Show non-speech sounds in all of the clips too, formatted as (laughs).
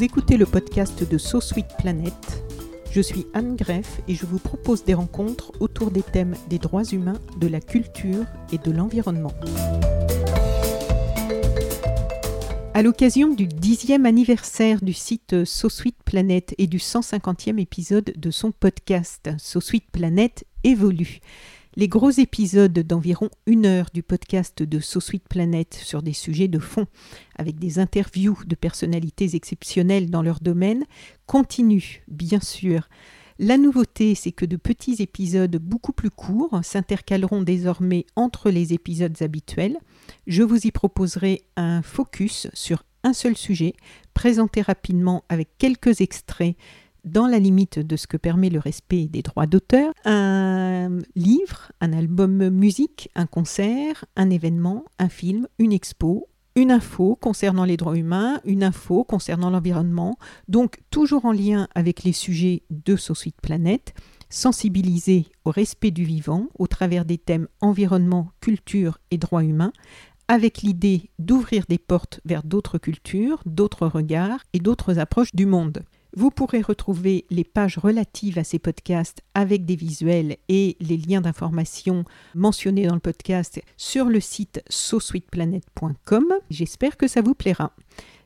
Vous écoutez le podcast de So Sweet Planet. Je suis Anne Greff et je vous propose des rencontres autour des thèmes des droits humains, de la culture et de l'environnement. À l'occasion du dixième anniversaire du site So Sweet Planet et du 150e épisode de son podcast So Sweet Planet évolue. Les gros épisodes d'environ une heure du podcast de So Planet sur des sujets de fond, avec des interviews de personnalités exceptionnelles dans leur domaine, continuent, bien sûr. La nouveauté, c'est que de petits épisodes beaucoup plus courts s'intercaleront désormais entre les épisodes habituels. Je vous y proposerai un focus sur un seul sujet, présenté rapidement avec quelques extraits dans la limite de ce que permet le respect des droits d'auteur, un livre, un album musique, un concert, un événement, un film, une expo, une info concernant les droits humains, une info concernant l'environnement, donc toujours en lien avec les sujets de Suite Planète, sensibiliser au respect du vivant au travers des thèmes environnement, culture et droits humains, avec l'idée d'ouvrir des portes vers d'autres cultures, d'autres regards et d'autres approches du monde. Vous pourrez retrouver les pages relatives à ces podcasts avec des visuels et les liens d'information mentionnés dans le podcast sur le site sosweetplanet.com. J'espère que ça vous plaira.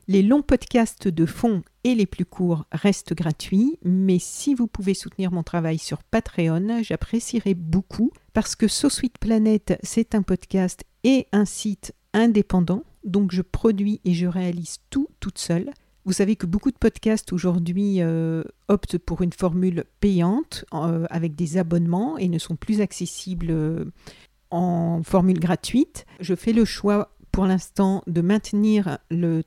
Les longs podcasts de fond et les plus courts restent gratuits, mais si vous pouvez soutenir mon travail sur Patreon, j'apprécierais beaucoup parce que So Planet, c'est un podcast et un site indépendant, donc je produis et je réalise tout toute seule. Vous savez que beaucoup de podcasts aujourd'hui euh, optent pour une formule payante euh, avec des abonnements et ne sont plus accessibles euh, en formule gratuite. Je fais le choix pour l'instant de maintenir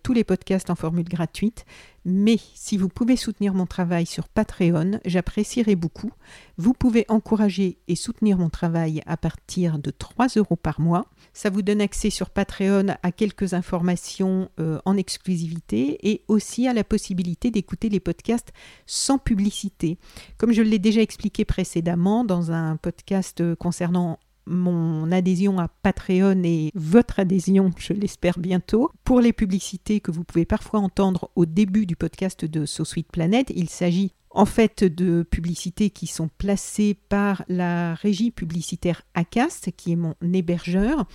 tous les podcasts en formule gratuite, mais si vous pouvez soutenir mon travail sur Patreon, j'apprécierais beaucoup. Vous pouvez encourager et soutenir mon travail à partir de 3 euros par mois. Ça vous donne accès sur Patreon à quelques informations euh, en exclusivité et aussi à la possibilité d'écouter les podcasts sans publicité. Comme je l'ai déjà expliqué précédemment dans un podcast concernant mon adhésion à Patreon et votre adhésion, je l'espère bientôt. Pour les publicités que vous pouvez parfois entendre au début du podcast de So Sweet Planet, il s'agit en fait de publicités qui sont placées par la régie publicitaire ACAST, qui est mon hébergeur,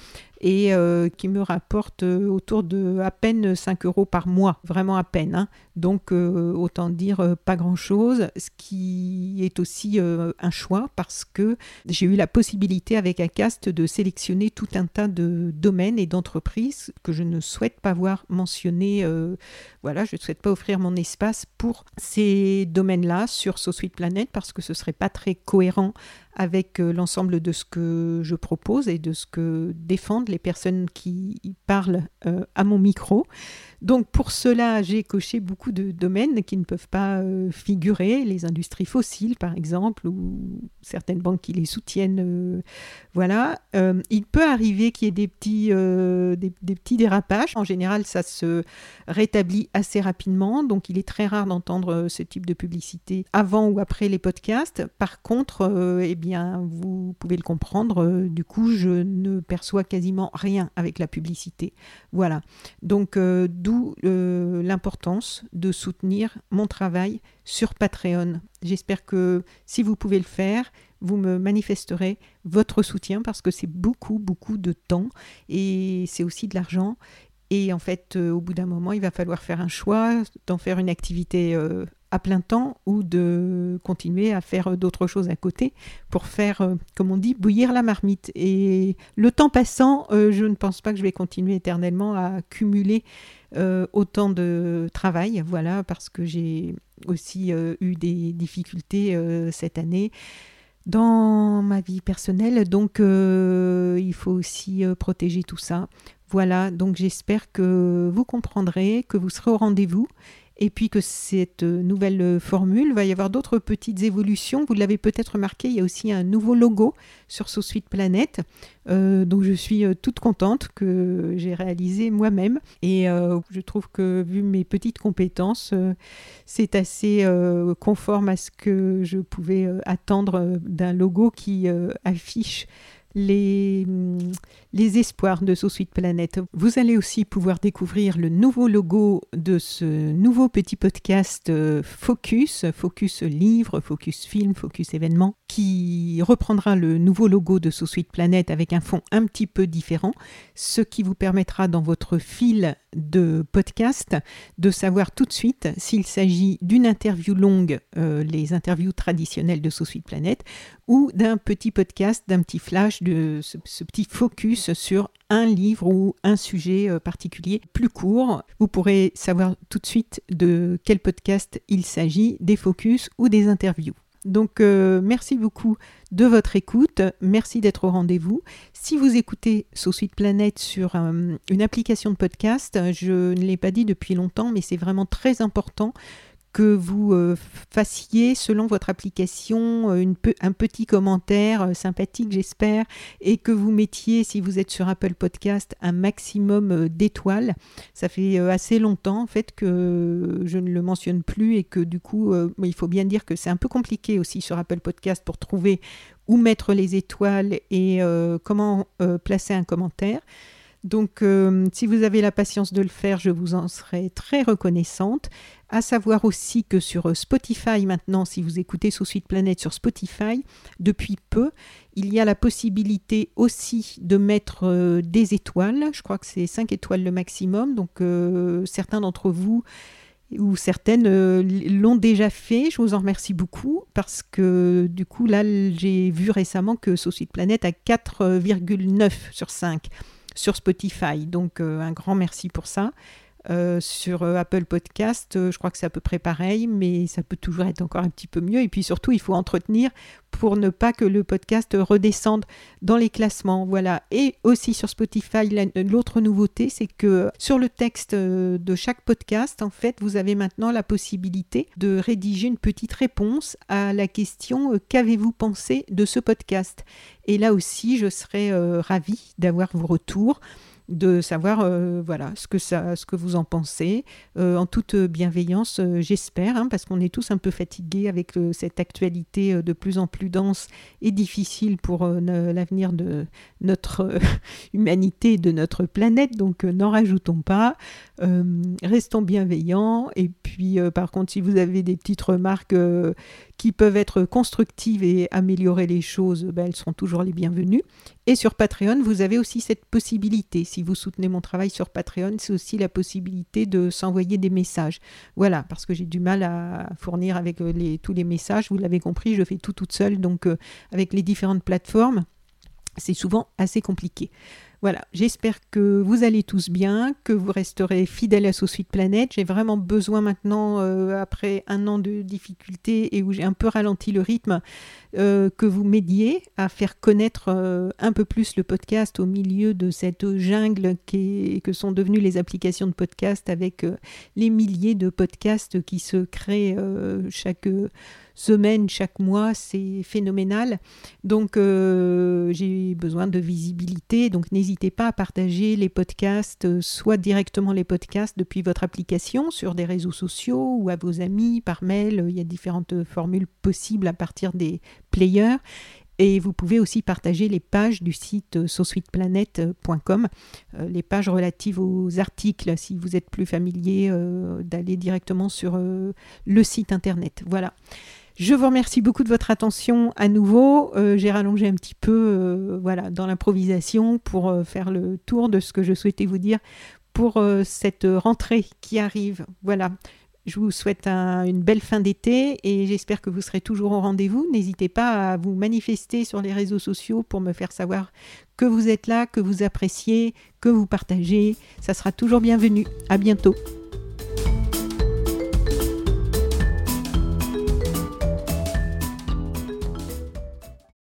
et euh, qui me rapporte euh, autour de à peine 5 euros par mois, vraiment à peine. Hein. Donc euh, autant dire pas grand-chose, ce qui est aussi un choix parce que j'ai eu la possibilité avec ACAST de sélectionner tout un tas de domaines et d'entreprises que je ne souhaite pas voir mentionnés. voilà, je ne souhaite pas offrir mon espace pour ces domaines-là sur SoSuite Planet parce que ce serait pas très cohérent avec euh, l'ensemble de ce que je propose et de ce que défendent les personnes qui parlent euh, à mon micro. Donc pour cela, j'ai coché beaucoup de domaines qui ne peuvent pas euh, figurer, les industries fossiles par exemple, ou certaines banques qui les soutiennent. voilà. il peut arriver qu'il y ait des petits, des, petits dérapages. En général, ça se rétablit assez rapidement, donc il est très rare d'entendre ce type de publicité avant ou après les podcasts. Par contre, eh bien, vous pouvez le comprendre, euh, du coup, je ne perçois quasiment rien avec la publicité. Voilà. Donc, euh, euh, l'importance de soutenir mon travail sur Patreon. J'espère que si vous pouvez le faire, vous me manifesterez votre soutien parce que c'est beaucoup, beaucoup de temps et c'est aussi de l'argent. Et en fait, au bout d'un moment, il va falloir faire un choix d'en faire une activité à plein temps ou de continuer à faire d'autres choses à côté pour faire, euh, comme on dit, bouillir la marmite. Et le temps passant, euh, je ne pense pas que je vais continuer éternellement à cumuler euh, autant de travail, voilà, parce que j'ai aussi eu des difficultés cette année dans ma vie personnelle, donc il faut aussi protéger tout ça. Voilà, donc j'espère que vous comprendrez, que vous serez au rendez-vous et puis que cette nouvelle formule va y avoir d'autres petites évolutions. Vous l'avez peut-être remarqué, il y a aussi un nouveau logo sur SoSuite Planète, euh, dont je suis euh, toute contente que j'ai réalisé moi-même. Et euh, je trouve que vu mes petites compétences, c'est assez conforme à ce que je pouvais attendre d'un logo qui affiche les, les espoirs de So Sweet Planet. Vous allez aussi pouvoir découvrir le nouveau logo de ce nouveau petit podcast euh, Focus, Focus livre, Focus film, Focus événement, qui reprendra le nouveau logo de So Sweet Planet avec un fond un petit peu différent, ce qui vous permettra dans votre fil de podcast de savoir tout de suite s'il s'agit d'une interview longue, euh, les interviews traditionnelles de So Sweet Planet, ou d'un petit podcast, d'un petit flash, de ce, petit focus sur un livre ou un sujet euh, particulier plus court. Vous pourrez savoir tout de suite de quel podcast il s'agit, des focus ou des interviews. Donc euh, merci beaucoup de votre écoute, merci d'être au rendez-vous. Si vous écoutez So Sweet Planet sur euh, une application de podcast, je ne l'ai pas dit depuis longtemps, mais c'est vraiment très important que vous euh, fassiez selon votre application euh, un petit commentaire euh, sympathique, j'espère, et que vous mettiez, si vous êtes sur Apple Podcast, un maximum d'étoiles. Ça fait assez longtemps en fait que je ne le mentionne plus et que du coup, il faut bien dire que c'est un peu compliqué aussi sur Apple Podcast pour trouver où mettre les étoiles et comment placer un commentaire. Donc, euh, si vous avez la patience de le faire, je vous en serai très reconnaissante. À savoir aussi que sur euh, Spotify maintenant, si vous écoutez Sous Suite Planète sur Spotify, depuis peu, il y a la possibilité aussi de mettre euh, des étoiles. Je crois que c'est 5 étoiles le maximum. Donc, certains d'entre vous ou certaines l'ont déjà fait. Je vous en remercie beaucoup parce que du coup, là, j'ai vu récemment que Suite Planète a 4,9 sur 5 sur Spotify. Donc euh, un grand merci pour ça. Euh, sur euh, Apple Podcast, je crois que c'est à peu près pareil, mais ça peut toujours être encore un petit peu mieux. Et puis surtout, il faut entretenir pour ne pas que le podcast redescende dans les classements. Voilà. Et aussi sur Spotify, l'autre nouveauté, c'est que sur le texte de chaque podcast, en fait, vous avez maintenant la possibilité de rédiger une petite réponse à la question qu'avez-vous pensé de ce podcast? Et là aussi, je serais euh, ravie d'avoir vos retours de savoir euh, voilà ce que vous en pensez. Euh, en toute bienveillance euh, j'espère hein, parce qu'on est tous un peu fatigués avec cette actualité de plus en plus dense et difficile pour l'avenir de notre (laughs) humanité de notre planète. Donc n'en rajoutons pas restons bienveillants et puis par contre si vous avez des petites remarques qui peuvent être constructives et améliorer les choses ben, elles seront toujours les bienvenues et sur Patreon vous avez aussi cette possibilité si vous soutenez mon travail sur Patreon, c'est aussi la possibilité de s'envoyer des messages. Voilà, parce que j'ai du mal à fournir avec euh, tous les messages. Vous l'avez compris, je fais tout toute seule, donc euh, avec les différentes plateformes, c'est souvent assez compliqué. Voilà, j'espère que vous allez tous bien, que vous resterez fidèles à So Suite Planète. J'ai vraiment besoin maintenant, euh, après un an de difficultés et où j'ai un peu ralenti le rythme, euh, que vous m'aidiez à faire connaître euh, un peu plus le podcast au milieu de cette jungle que sont devenues les applications de podcast avec les milliers de podcasts qui se créent chaque semaine, chaque mois, c'est phénoménal. Donc j'ai besoin de visibilité, donc n'hésitez pas à partager les podcasts, euh, soit directement les podcasts depuis votre application sur des réseaux sociaux ou à vos amis par mail. Il y a différentes formules possibles à partir des players. Et vous pouvez aussi partager les pages du site sosweetplanet.com, euh, les pages relatives aux articles, si vous êtes plus familier d'aller directement sur le site internet. Voilà. Je vous remercie beaucoup de votre attention à nouveau. Euh, j'ai rallongé un petit peu euh, voilà, dans l'improvisation pour euh, faire le tour de ce que je souhaitais vous dire pour cette rentrée qui arrive. Voilà. Je vous souhaite une belle fin d'été et j'espère que vous serez toujours au rendez-vous. N'hésitez pas à vous manifester sur les réseaux sociaux pour me faire savoir que vous êtes là, que vous appréciez, que vous partagez. Ça sera toujours bienvenu. À bientôt.